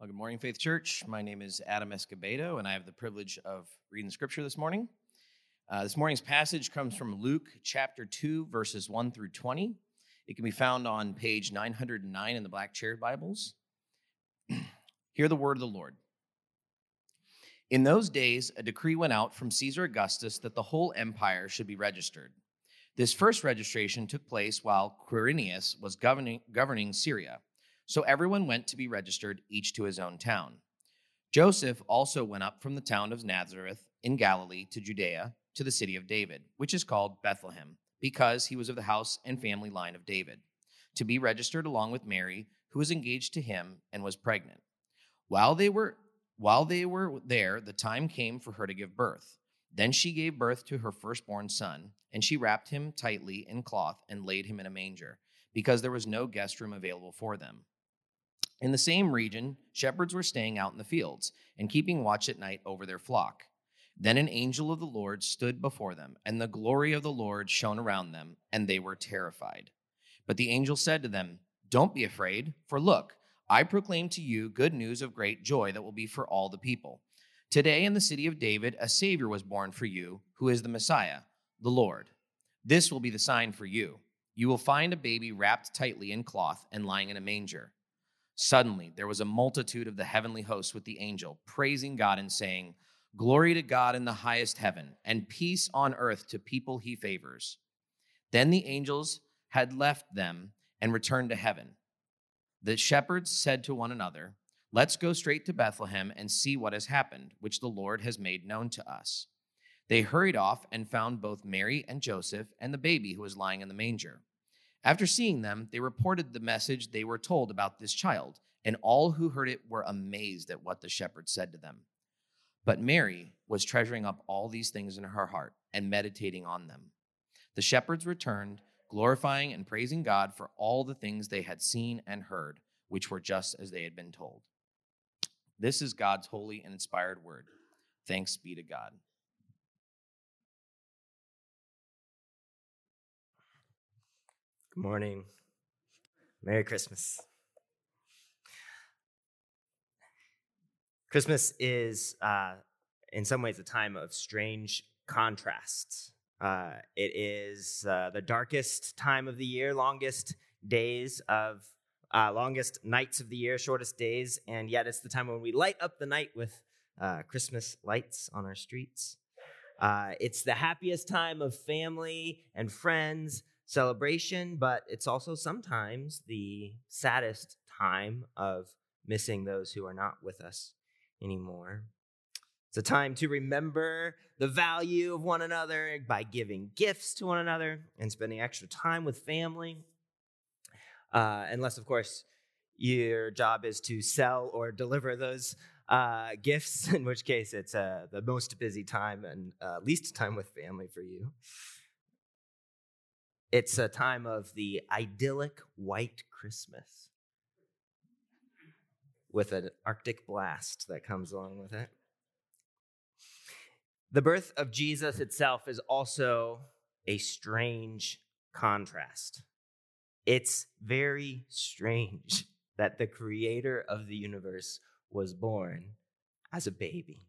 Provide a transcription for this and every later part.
Well, good morning, Faith Church. My name is Adam Escobedo, and I have the privilege of reading the scripture this morning. Uh, this morning's passage comes from Luke chapter 2, verses 1 through 20. It can be found on page 909 in the Black Chair Bibles. Hear the word of the Lord. In those days, a decree went out from Caesar Augustus that the whole empire should be registered. This first registration took place while Quirinius was governing, governing Syria. So everyone went to be registered, each to his own town. Joseph also went up from the town of Nazareth in Galilee to Judea, to the city of David, which is called Bethlehem, because he was of the house and family line of David, to be registered along with Mary, who was engaged to him and was pregnant. While they were while they were there, the time came for her to give birth. Then she gave birth to her firstborn son, and she wrapped him tightly in cloth and laid him in a manger, because there was no guest room available for them. In the same region, shepherds were staying out in the fields and keeping watch at night over their flock. Then an angel of the Lord stood before them, and the glory of the Lord shone around them, and they were terrified. But the angel said to them, Don't be afraid, for look, I proclaim to you good news of great joy that will be for all the people. Today in the city of David, a Savior was born for you, who is the Messiah, the Lord. This will be the sign for you. You will find a baby wrapped tightly in cloth and lying in a manger. Suddenly, there was a multitude of the heavenly hosts with the angel, praising God and saying, Glory to God in the highest heaven, and peace on earth to people he favors. Then the angels had left them and returned to heaven. The shepherds said to one another, Let's go straight to Bethlehem and see what has happened, which the Lord has made known to us. They hurried off and found both Mary and Joseph and the baby who was lying in the manger. After seeing them, they reported the message they were told about this child, and all who heard it were amazed at what the shepherds said to them. But Mary was treasuring up all these things in her heart and meditating on them. The shepherds returned, glorifying and praising God for all the things they had seen and heard, which were just as they had been told. This is God's holy and inspired word. Thanks be to God. Good morning. Merry Christmas. Christmas is, uh, in some ways, a time of strange contrasts. Uh, it is uh, the darkest time of the year, longest days of, uh, longest nights of the year, shortest days, and yet it's the time when we light up the night with uh, Christmas lights on our streets. Uh, it's the happiest time of family and friends celebration, but it's also sometimes the saddest time of missing those who are not with us anymore. It's a time to remember the value of one another by giving gifts to one another and spending extra time with family. Uh, unless, of course, your job is to sell or deliver those uh, gifts, in which case it's uh, the most busy time and uh, least time with family for you. It's a time of the idyllic white Christmas with an Arctic blast that comes along with it. The birth of Jesus itself is also a strange contrast. It's very strange that the creator of the universe was born as a baby.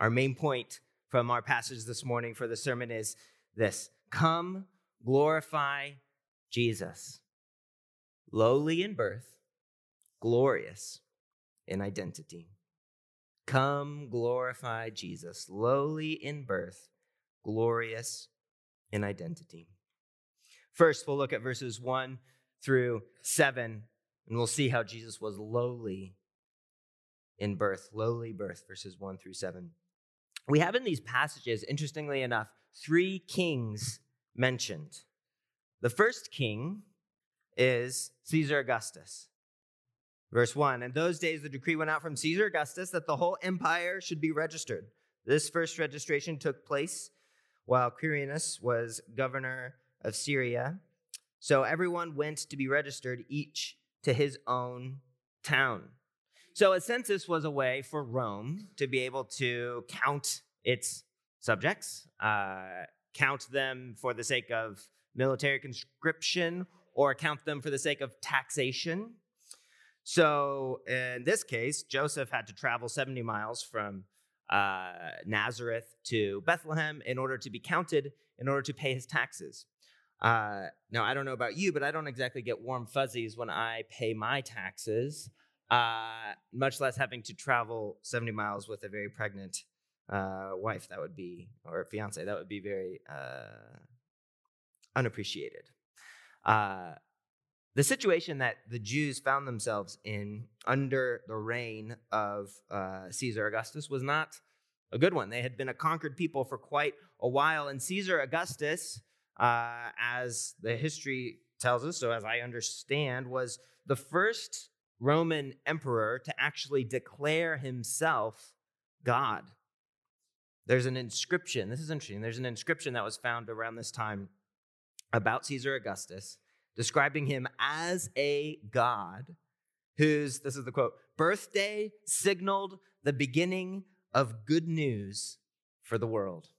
Our main point from our passage this morning for the sermon is this Come glorify Jesus. Lowly in birth, glorious in identity. Come glorify Jesus. Lowly in birth, glorious in identity. First, we'll look at verses 1 through 7, and we'll see how Jesus was lowly in birth, lowly birth, verses 1 through 7. We have in these passages, interestingly enough, three kings mentioned. The first king is Caesar Augustus. Verse 1 In those days, the decree went out from Caesar Augustus that the whole empire should be registered. This first registration took place while Quirinius was governor of Syria. So everyone went to be registered, each to his own town. So a census was a way for Rome to be able to count its subjects, uh, count them for the sake of military conscription or count them for the sake of taxation. So in this case, Joseph had to travel 70 miles from uh, Nazareth to Bethlehem in order to be counted, in order to pay his taxes. Uh, now, I don't know about you, but I don't exactly get warm fuzzies when I pay my taxes, uh, much less having to travel 70 miles with a very pregnant uh, wife. That would be, or fiance, that would be very uh, unappreciated. Uh, the situation that the Jews found themselves in under the reign of uh, Caesar Augustus was not a good one. They had been a conquered people for quite a while, and Caesar Augustus, uh, as the history tells us, so as I understand, was the first Roman emperor to actually declare himself God. There's an inscription, this is interesting, there's an inscription that was found around this time about Caesar Augustus describing him as a God whose, this is the quote, birthday signaled the beginning of good news for the world.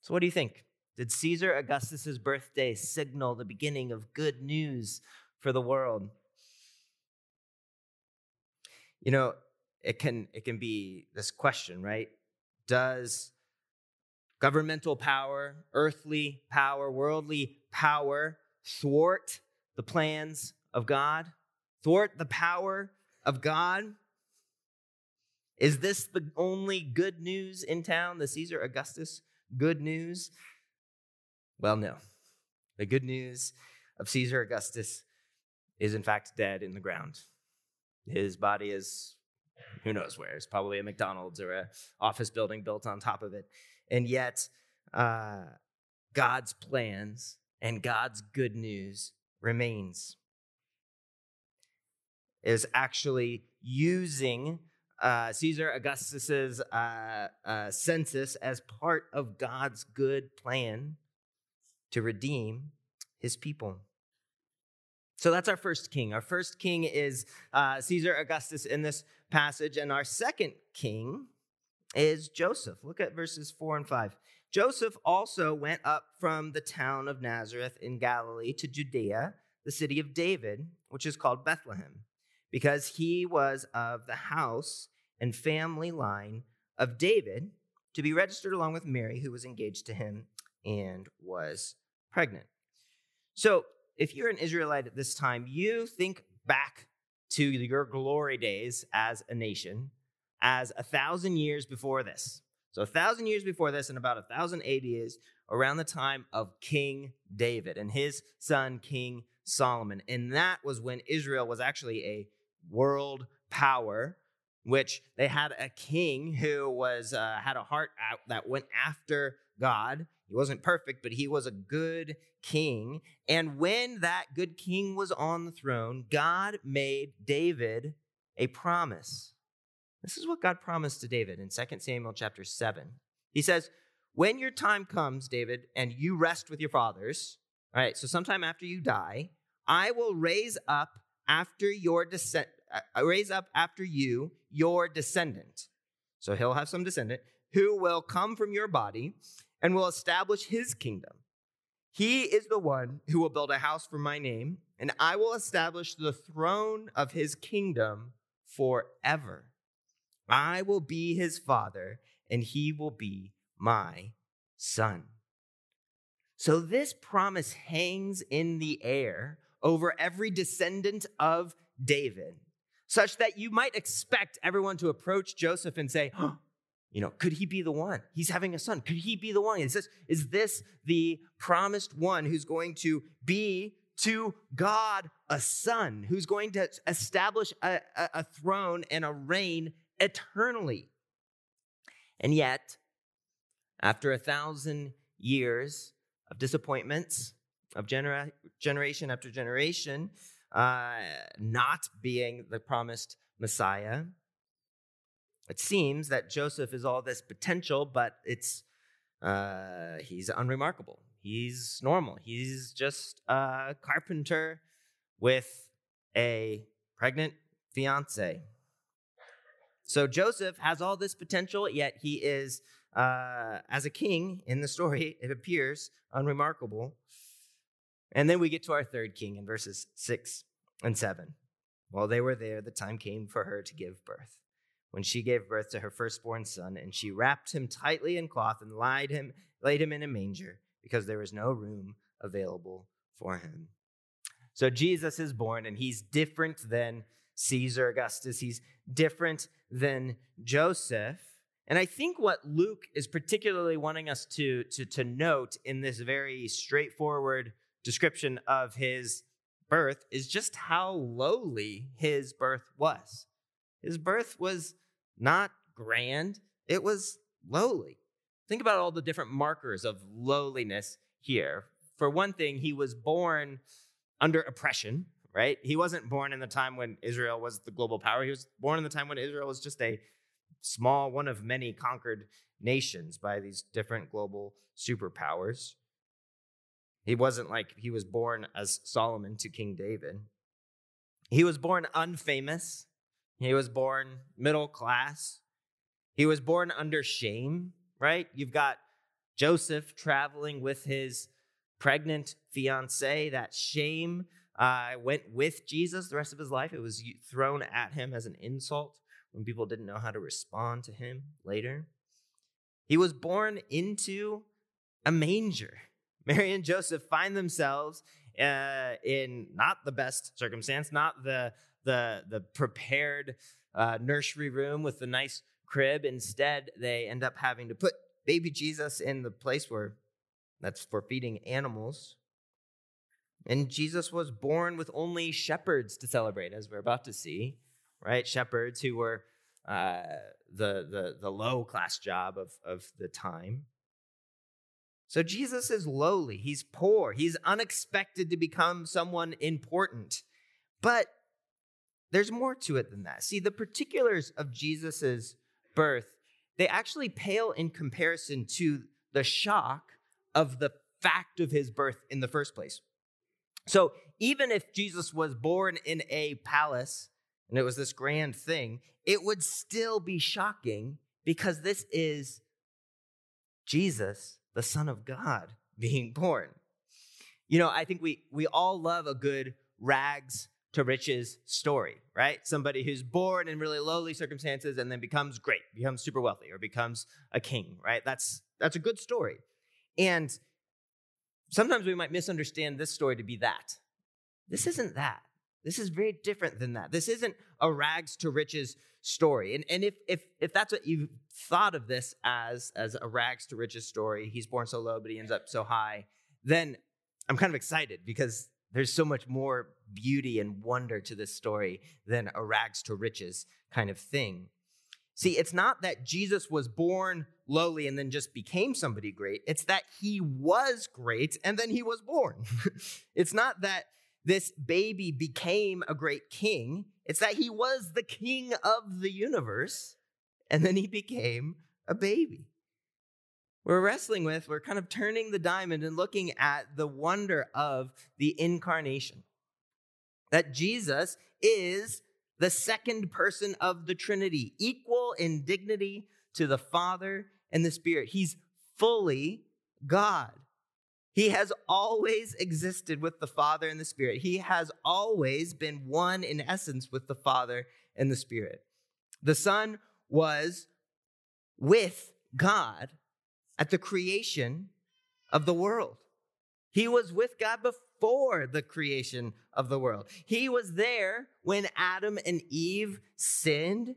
So, what do you think? Did Caesar Augustus's birthday signal the beginning of good news for the world? You know, it can it can be this question, right? Does governmental power, earthly power, worldly power thwart the plans of God, thwart the power of God? Is this the only good news in town, the Caesar Augustus good news? Well, no. The good news of Caesar Augustus is, in fact, dead in the ground. His body is who knows where. It's probably a McDonald's or a office building built on top of it. And yet, uh, God's plans and God's good news remains. Is actually using uh, Caesar Augustus's uh, uh, census as part of God's good plan to redeem his people. So that's our first king. Our first king is uh, Caesar Augustus in this passage, and our second king is Joseph. Look at verses four and five. Joseph also went up from the town of Nazareth in Galilee to Judea, the city of David, which is called Bethlehem, because he was of the house and family line of David, to be registered along with Mary, who was engaged to him and was pregnant. So, if you're an Israelite at this time, you think back to your glory days as a nation as a thousand years before this. So, a thousand years before this, and about a thousand eighty is around the time of King David and his son, King Solomon. And that was when Israel was actually a world power, which they had a king who was uh, had a heart out that went after God. He wasn't perfect, but he was a good king. And when that good king was on the throne, God made David a promise. This is what God promised to David in 2 Samuel chapter 7. He says, When your time comes, David, and you rest with your fathers, all right, so sometime after you die, I will raise up after your descent, uh, raise up after you your descendant. So he'll have some descendant who will come from your body and will establish his kingdom. He is the one who will build a house for my name, and I will establish the throne of his kingdom forever. I will be his father, and he will be my son. So this promise hangs in the air over every descendant of David, such that you might expect everyone to approach Joseph and say, oh, you know, could he be the one? He's having a son. Could he be the one? Is this, is this the promised one who's going to be to God a son, who's going to establish a, a, a throne and a reign eternally. And yet, after a thousand years of disappointments, of genera- generation after generation, uh, not being the promised Messiah, it seems that Joseph is all this potential, but it's uh, he's unremarkable. He's normal. He's just a carpenter with a pregnant fiance. So Joseph has all this potential, yet he is, uh, as a king in the story, it appears unremarkable. And then we get to our third king in verses six and seven. While they were there, the time came for her to give birth. When she gave birth to her firstborn son, and she wrapped him tightly in cloth and laid him, laid him in a manger, because there was no room available for him. So Jesus is born, and he's different than Caesar Augustus. He's different than Joseph. And I think what Luke is particularly wanting us to, to, to note in this very straightforward description of his birth is just how lowly his birth was. His birth was not grand, it was lowly. Think about all the different markers of lowliness here. For one thing, he was born under oppression, right? He wasn't born in the time when Israel was the global power. He was born in the time when Israel was just a small, one of many conquered nations by these different global superpowers. He wasn't like he was born as Solomon to King David. He was born unfamous. He was born middle class. He was born under shame, right? You've got Joseph traveling with his pregnant fiancee. That shame uh, went with Jesus the rest of his life. It was thrown at him as an insult when people didn't know how to respond to him later. He was born into a manger. Mary and Joseph find themselves uh, in not the best circumstance, not the the the prepared uh, nursery room with the nice crib. Instead, they end up having to put baby Jesus in the place where that's for feeding animals. And Jesus was born with only shepherds to celebrate, as we're about to see, right? Shepherds who were uh, the, the, the low class job of, of the time. So Jesus is lowly, he's poor, he's unexpected to become someone important. But there's more to it than that. See, the particulars of Jesus's birth, they actually pale in comparison to the shock of the fact of his birth in the first place. So, even if Jesus was born in a palace and it was this grand thing, it would still be shocking because this is Jesus the Son of God being born. You know, I think we, we all love a good rags to riches story, right? Somebody who's born in really lowly circumstances and then becomes great, becomes super wealthy, or becomes a king, right? That's that's a good story. And sometimes we might misunderstand this story to be that. This isn't that. This is very different than that. This isn't a rags to riches story. And, and if, if, if that's what you thought of this as, as a rags to riches story, he's born so low, but he ends up so high, then I'm kind of excited because there's so much more beauty and wonder to this story than a rags to riches kind of thing. See, it's not that Jesus was born lowly and then just became somebody great. It's that he was great and then he was born. it's not that this baby became a great king. It's that he was the king of the universe and then he became a baby. We're wrestling with, we're kind of turning the diamond and looking at the wonder of the incarnation. That Jesus is the second person of the Trinity, equal in dignity to the Father and the Spirit. He's fully God. He has always existed with the Father and the Spirit. He has always been one in essence with the Father and the Spirit. The Son was with God at the creation of the world. He was with God before the creation of the world. He was there when Adam and Eve sinned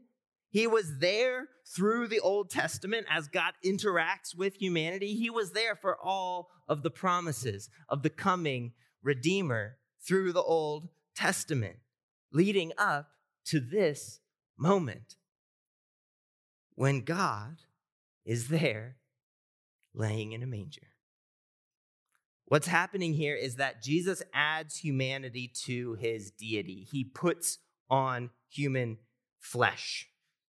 he was there through the Old Testament as God interacts with humanity. He was there for all of the promises of the coming Redeemer through the Old Testament, leading up to this moment when God is there laying in a manger. What's happening here is that Jesus adds humanity to his deity. He puts on human flesh.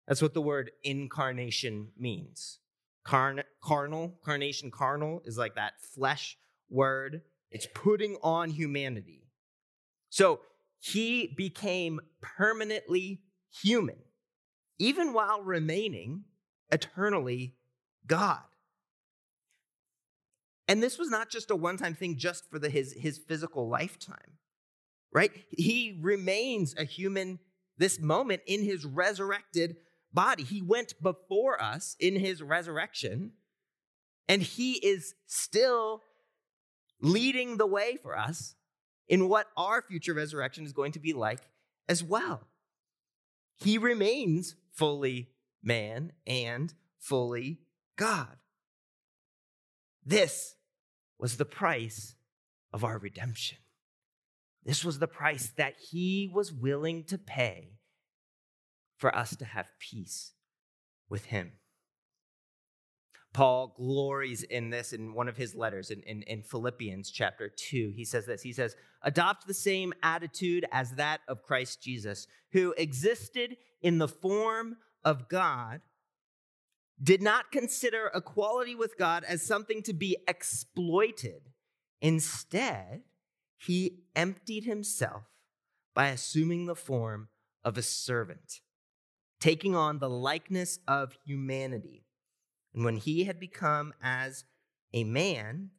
That's what the word incarnation means. Carn- carnal, carnation, carnal is like that flesh word. It's putting on humanity. So he became permanently human, even while remaining eternally God. And this was not just a one time thing just for the, his, his physical lifetime right? He remains a human this moment in his resurrected body. He went before us in his resurrection, and he is still leading the way for us in what our future resurrection is going to be like as well. He remains fully man and fully God. This was the price of our redemption. This was the price that he was willing to pay for us to have peace with him. Paul glories in this in one of his letters in, in, in, Philippians chapter 2. He says this He says, Adopt the same attitude as that of Christ Jesus, who existed in the form of God, did not consider equality with God as something to be exploited. Instead, he emptied himself by assuming the form of a servant, taking on the likeness of humanity and when he had become as a man,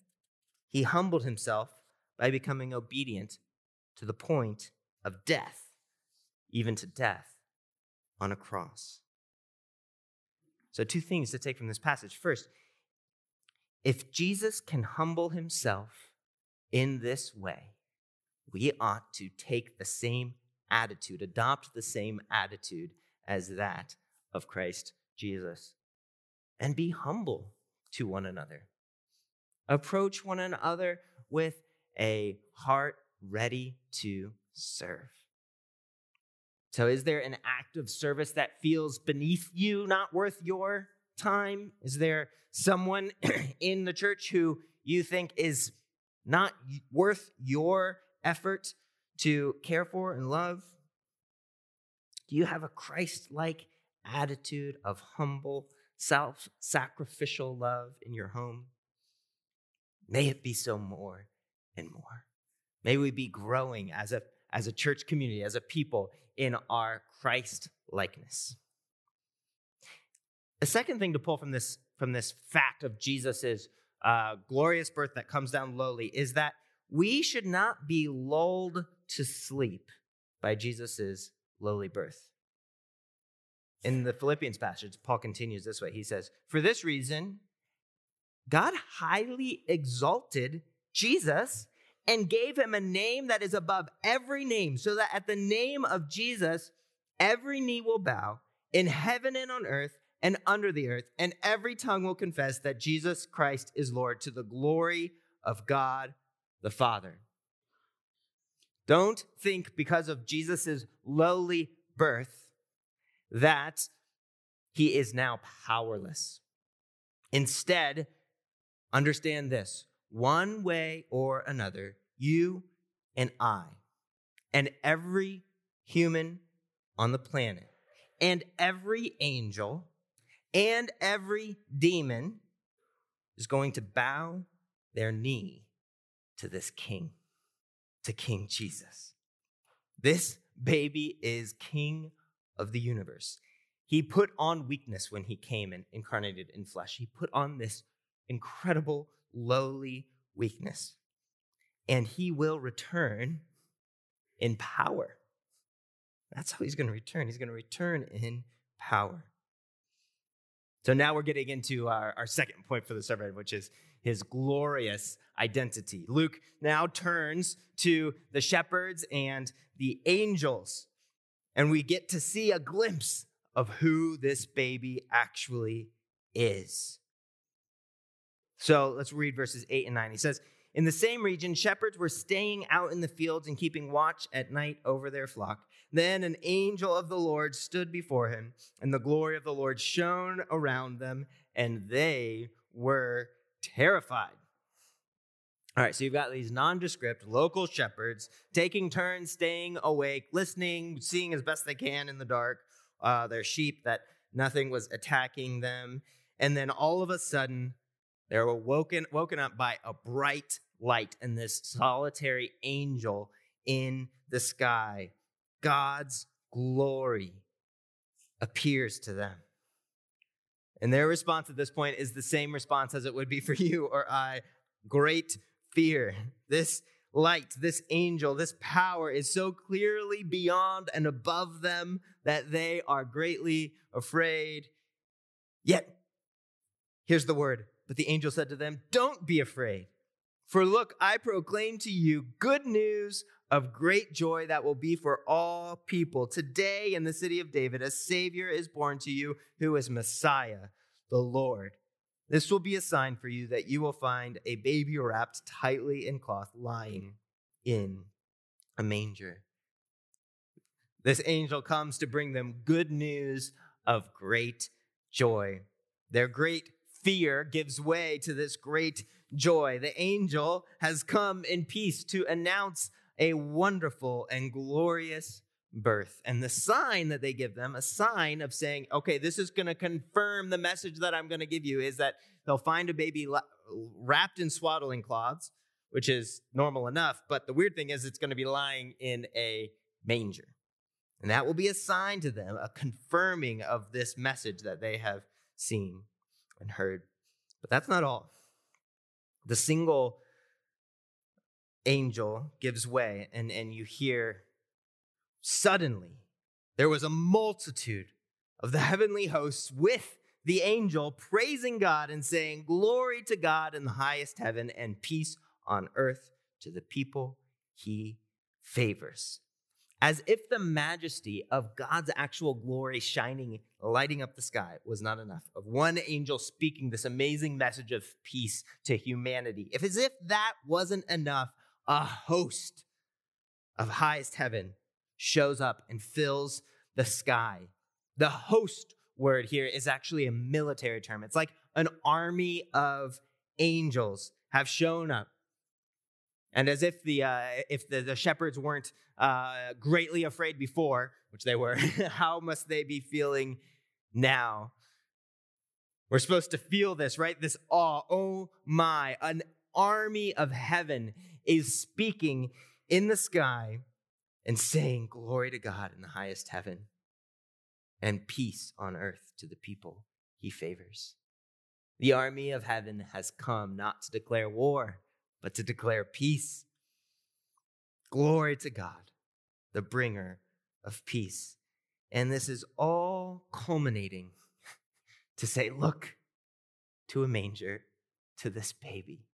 he humbled himself by becoming obedient to the point of death, even to death on a cross. So, two things to take from this passage. First, if Jesus can humble himself in this way, we ought to take the same attitude, adopt the same attitude as that of Christ Jesus and be humble to one another. Approach one another with a heart ready to serve. So, is there an act of service that feels beneath you, not worth your time? Is there someone in the church who you think is not worth your effort to care for and love? Do you have a Christ like attitude of humble self sacrificial love in your home. May it be so more and more. May we be growing as a, as a church community, as a people in our Christ likeness. The second thing to pull from this, from this fact of Jesus' uh, glorious birth that comes down lowly is that we should not be lulled to sleep by Jesus' lowly birth. In the Philippians passage, Paul continues this way. He says, For this reason, God highly exalted Jesus and gave him a name that is above every name, so that at the name of Jesus, every knee will bow in heaven and on earth and under the earth, and every tongue will confess that Jesus Christ is Lord to the glory of God the Father. Don't think because of Jesus' lowly birth that he is now powerless. Instead, understand this one way or another, you and I, and every human on the planet, and every angel, and every demon is going to bow their knee to this king, to King Jesus. This baby is King of the universe. He put on weakness when he came and incarnated in flesh. He put on this incredible, lowly weakness. And he will return in power. That's how he's going to return. He's going to return in power. So now we're getting into our, our second point for the sermon, which is his glorious identity. Luke now turns to the shepherds and the angels and we get to see a glimpse of who this baby actually is. So let's read verses 8 and 9. He says, In the same region, shepherds were staying out in the fields and keeping watch at night over their flock. Then an angel of the Lord stood before him, and the glory of the Lord shone around them, and they were terrified. All right, so you've got these nondescript local shepherds taking turns staying awake, listening, seeing as best they can in the dark uh, their sheep that nothing was attacking them. And then all of a sudden, they were woken, woken up by a bright light and this solitary angel in the sky. God's glory appears to them. And their response at this point is the same response as it would be for you or I great fear. This light, this angel, this power is so clearly beyond and above them that they are greatly afraid. Yet, here's the word. But the angel said to them, Don't be afraid. For look, I proclaim to you good news of great joy that will be for all people. Today in the city of David, a Savior is born to you who is Messiah, the Lord. This will be a sign for you that you will find a baby wrapped tightly in cloth lying in a manger. This angel comes to bring them good news of great joy. Their great fear gives way to this great joy. The angel has come in peace to announce a wonderful and glorious birth. And the sign that they give them, a sign of saying, okay, this is going to confirm the message that I'm going to give you, is that they'll find a baby wrapped in swaddling cloths, which is normal enough. But the weird thing is, it's going to be lying in a manger. And that will be a sign to them, a confirming of this message that they have seen and heard. But that's not all. The single angel gives way, and, and you hear suddenly there was a multitude of the heavenly hosts with the angel praising God and saying, Glory to God in the highest heaven and peace on earth to the people he favors as if the majesty of God's actual glory shining, lighting up the sky was not enough, of one angel speaking this amazing message of peace to humanity. If as if that wasn't enough, a host of highest heaven shows up and fills the sky. The host word here is actually a military term. It's like an army of angels have shown up and as if the uh, if the, the shepherds weren't uh, greatly afraid before, which they were, how must they be feeling now? We're supposed to feel this, right? This awe. Oh my! An army of heaven is speaking in the sky and saying, "Glory to God in the highest heaven, and peace on earth to the people He favors." The army of heaven has come not to declare war but to declare peace. Glory to God, the bringer of peace. And this is all culminating to say, look to a manger, to this baby.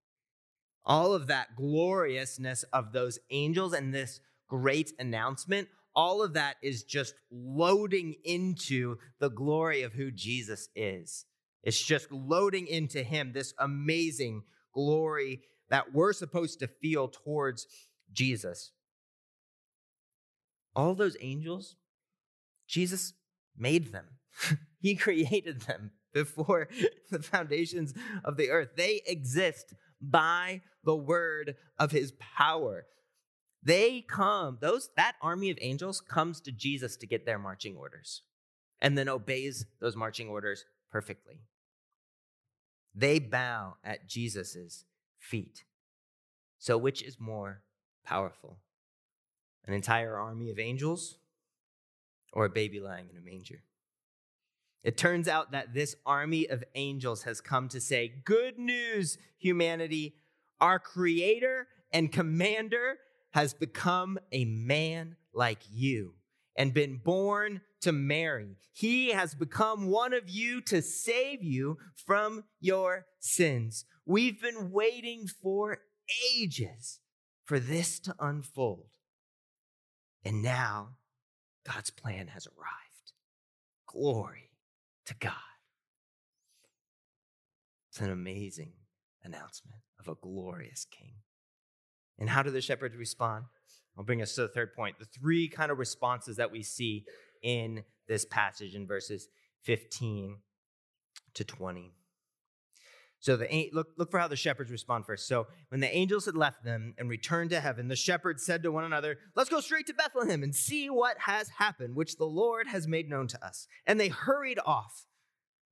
All of that gloriousness of those angels and this great announcement, all of that is just loading into the glory of who Jesus is. It's just loading into him this amazing glory that we're supposed to feel towards Jesus. All those angels, Jesus made them. he created them before the foundations of the earth. They exist by the word of his power. They come, those that army of angels comes to Jesus to get their marching orders and then obeys those marching orders perfectly. They bow at Jesus's feet. So, which is more powerful? An entire army of angels or a baby lying in a manger? It turns out that this army of angels has come to say, Good news, humanity. Our creator and commander has become a man like you and been born to Mary. He has become one of you to save you from your sins. We've been waiting for ages for this to unfold. And now God's plan has arrived. Glory to God. It's an amazing announcement of a glorious king. And how do the shepherds respond? I'll bring us to the third point. The three kind of responses that we see in this passage in verses 15 to 20. So the look look for how the shepherds respond first. So when the angels had left them and returned to heaven, the shepherds said to one another, "Let's go straight to Bethlehem and see what has happened, which the Lord has made known to us." And they hurried off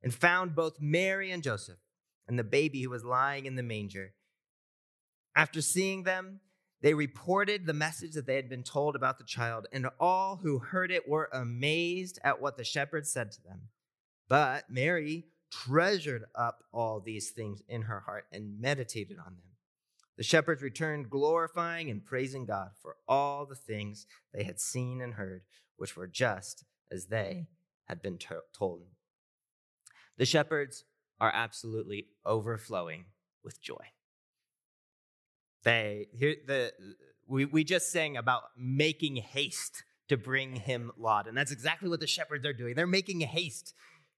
and found both Mary and Joseph and the baby who was lying in the manger. After seeing them, they reported the message that they had been told about the child, and all who heard it were amazed at what the shepherds said to them. But Mary treasured up all these things in her heart and meditated on them. The shepherds returned, glorifying and praising God for all the things they had seen and heard, which were just as they had been to- told. The shepherds are absolutely overflowing with joy. They here the we, we just sang about making haste to bring him laud, and that's exactly what the shepherds are doing. They're making haste.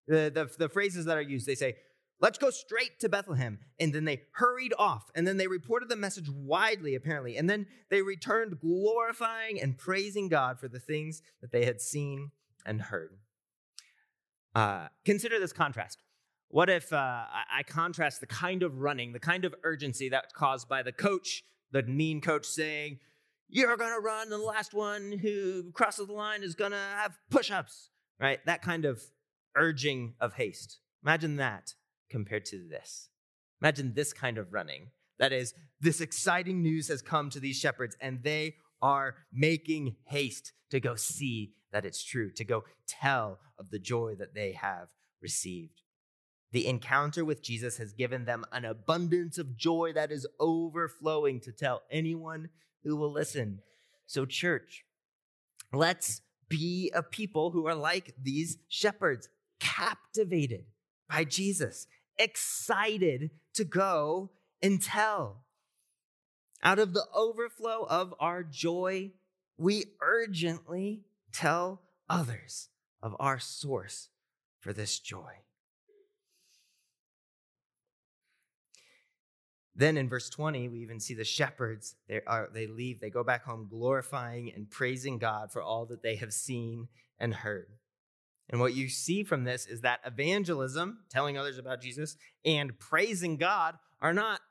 The, the, the phrases that are used, they say, Let's go straight to Bethlehem. And then they hurried off. And then they reported the message widely, apparently. And then they returned glorifying and praising God for the things that they had seen and heard. Uh, consider this contrast. What if uh, I contrast the kind of running, the kind of urgency that's caused by the coach, the mean coach saying, You're going to run, and the last one who crosses the line is going to have push ups, right? That kind of urging of haste. Imagine that compared to this. Imagine this kind of running. That is, this exciting news has come to these shepherds, and they are making haste to go see that it's true, to go tell of the joy that they have received. The encounter with Jesus has given them an abundance of joy that is overflowing to tell anyone who will listen. So, church, let's be a people who are like these shepherds, captivated by Jesus excited to go and tell. Out of the overflow of our joy, we urgently tell others of our source for this joy. Then in verse 20, we even see the shepherds. They, are, they leave, they go back home glorifying and praising God for all that they have seen and heard. And what you see from this is that evangelism, telling others about Jesus, and praising God are not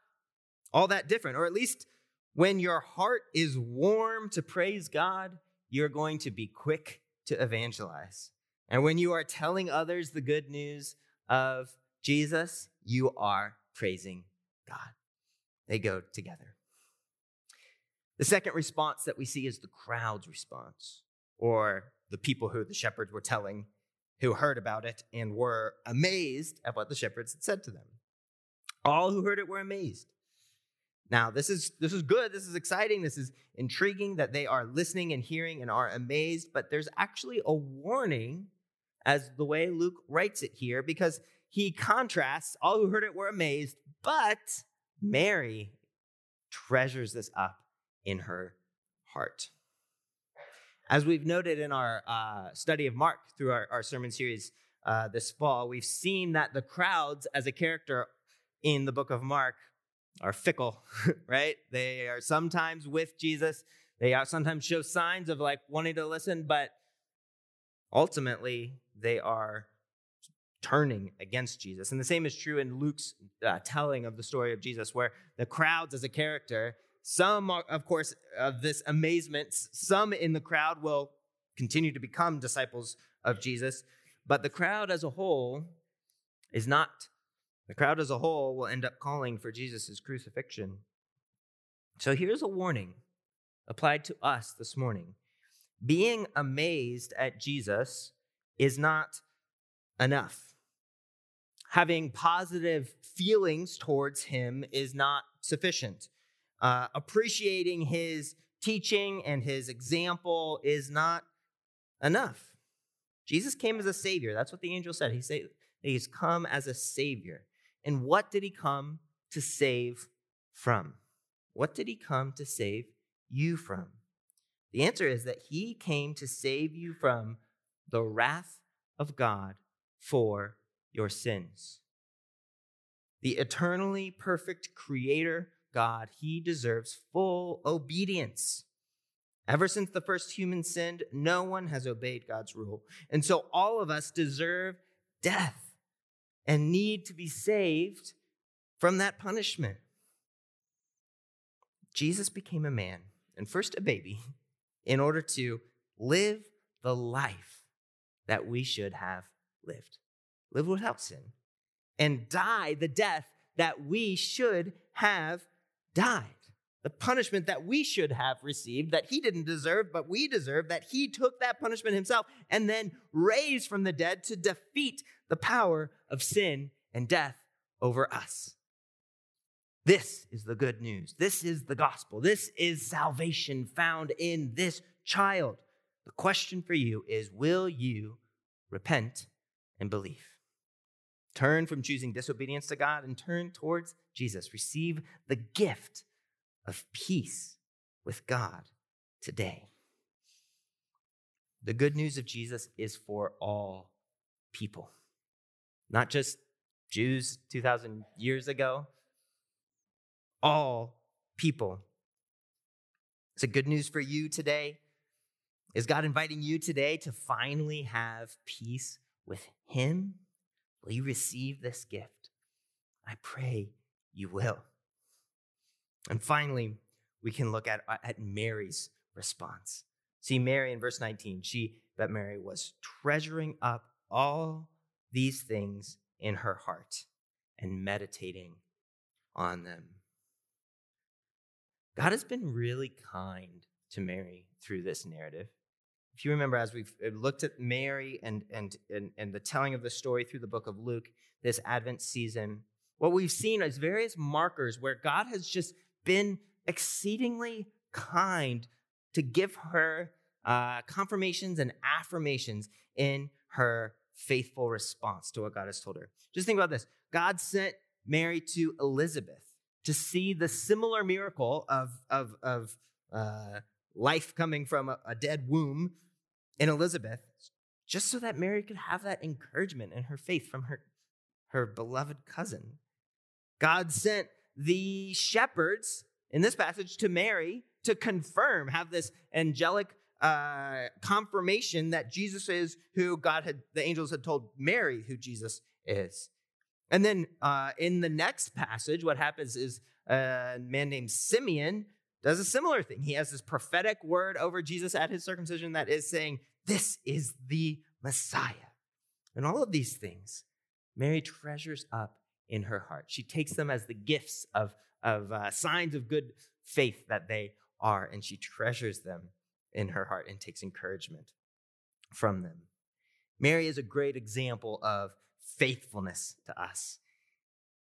all that different. Or at least when your heart is warm to praise God, you're going to be quick to evangelize. And when you are telling others the good news of Jesus, you are praising God. They go together. The second response that we see is the crowd's response, or the people who the shepherds were telling who heard about it and were amazed at what the shepherds had said to them. All who heard it were amazed. Now, this is this is good. This is exciting. This is intriguing that they are listening and hearing and are amazed, but there's actually a warning as the way Luke writes it here because he contrasts all who heard it were amazed, but Mary treasures this up in her heart. As we've noted in our uh, study of Mark through our, our sermon series uh, this fall, we've seen that the crowds as a character in the book of Mark are fickle, right? They are sometimes with Jesus. They are sometimes show signs of like wanting to listen, but ultimately they are turning against Jesus. And the same is true in Luke's uh, telling of the story of Jesus, where the crowds as a character some, of course, of this amazement, some in the crowd will continue to become disciples of Jesus, but the crowd as a whole is not. The crowd as a whole will end up calling for Jesus' crucifixion. So here's a warning applied to us this morning. Being amazed at Jesus is not enough. Having positive feelings towards him is not sufficient. Uh, appreciating his teaching and his example is not enough. Jesus came as a savior. That's what the angel said. He said he's come as a savior. And what did he come to save from? What did he come to save you from? The answer is that he came to save you from the wrath of God for your sins. The eternally perfect creator God, he deserves full obedience. Ever since the first human sinned, no one has obeyed God's rule. And so all of us deserve death and need to be saved from that punishment. Jesus became a man and first a baby in order to live the life that we should have lived, live without sin, and die the death that we should have died. The punishment that we should have received, that he didn't deserve, but we deserve, that he took that punishment himself and then raised from the dead to defeat the power of sin and death over us. This is the good news. This is the gospel. This is salvation found in this child. The question for you is Will you repent and believe? Turn from choosing disobedience to God and turn towards Jesus. Receive the gift of peace with God today. The good news of Jesus is for all people, not just Jews 2,000 years ago, all people. A good news for you today. Is God inviting you today to finally have peace with Him? Will you receive this gift? I pray you will. And finally, we can look at, at Mary's response. See, Mary in verse 19, she, that Mary was treasuring up all these things in her heart and meditating on them. God has been really kind to Mary through this narrative. If you remember, as we've uh, looked at Mary and, and, and, and the telling of the story through the book of Luke this Advent season, what we've seen is various markers where God has just been exceedingly kind to give her uh, confirmations and affirmations in her faithful response to what God has told her. Just think about this God sent Mary to Elizabeth to see the similar miracle of, of, of uh, life coming from a, a dead womb in Elizabeth, just so that Mary could have that encouragement in her faith from her, her beloved cousin. God sent the shepherds in this passage to Mary to confirm, have this angelic uh, confirmation that Jesus is who God had, the angels had told Mary who Jesus is. And then uh, in the next passage, what happens is a man named Simeon does a similar thing. He has this prophetic word over Jesus at his circumcision that is saying, This is the Messiah. And all of these things, Mary treasures up in her heart. She takes them as the gifts of, of uh, signs of good faith that they are, and she treasures them in her heart and takes encouragement from them. Mary is a great example of faithfulness to us.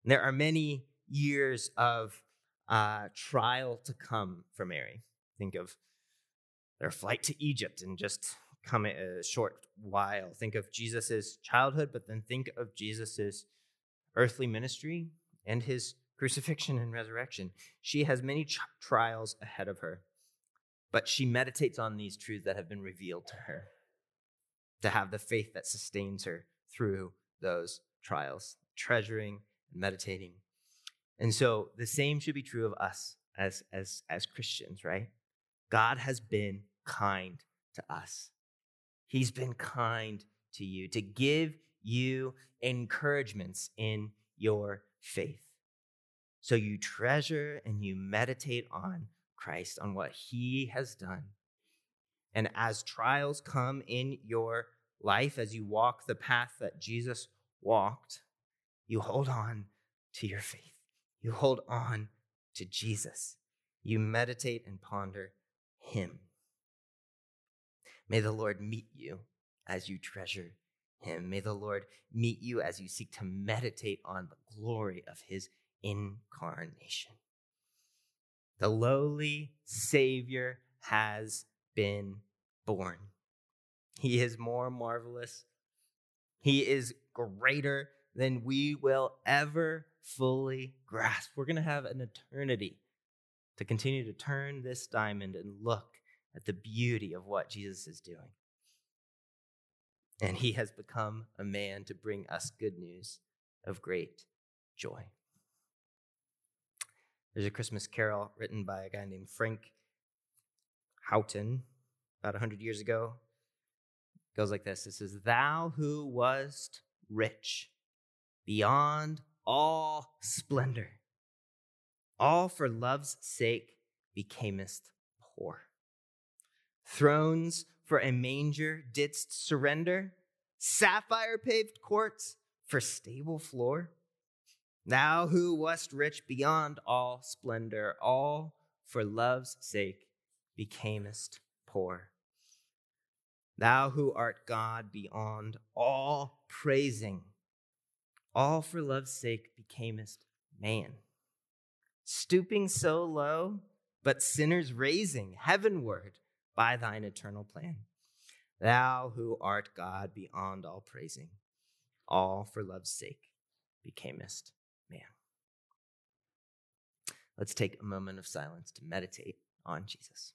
And there are many years of uh, trial to come for Mary. Think of their flight to Egypt and just come a short while. Think of Jesus' childhood, but then think of Jesus' earthly ministry and his crucifixion and resurrection. She has many ch- trials ahead of her, but she meditates on these truths that have been revealed to her to have the faith that sustains her through those trials, treasuring and meditating and so the same should be true of us as, as, as Christians, right? God has been kind to us. He's been kind to you to give you encouragements in your faith. So you treasure and you meditate on Christ, on what he has done. And as trials come in your life, as you walk the path that Jesus walked, you hold on to your faith. You hold on to Jesus. You meditate and ponder Him. May the Lord meet you as you treasure Him. May the Lord meet you as you seek to meditate on the glory of His incarnation. The lowly Savior has been born. He is more marvelous. He is greater than we will ever fully grasp. We're going to have an eternity to continue to turn this diamond and look at the beauty of what Jesus is doing. And he has become a man to bring us good news of great joy. There's a Christmas carol written by a guy named Frank Houghton about 100 years ago. It goes like this It says, Thou who wast rich beyond all splendor, all for love's sake becamest poor. Thrones for a manger didst surrender, sapphire paved courts for stable floor. Thou who wast rich beyond all splendor, all for love's sake becamest poor. Thou who art God beyond all praising all for love's sake becamest man. stooping so low, but sinners raising heavenward by thine eternal plan. Thou who art God beyond all praising, all for love's sake becamest man. Let's take a moment of silence to meditate on Jesus.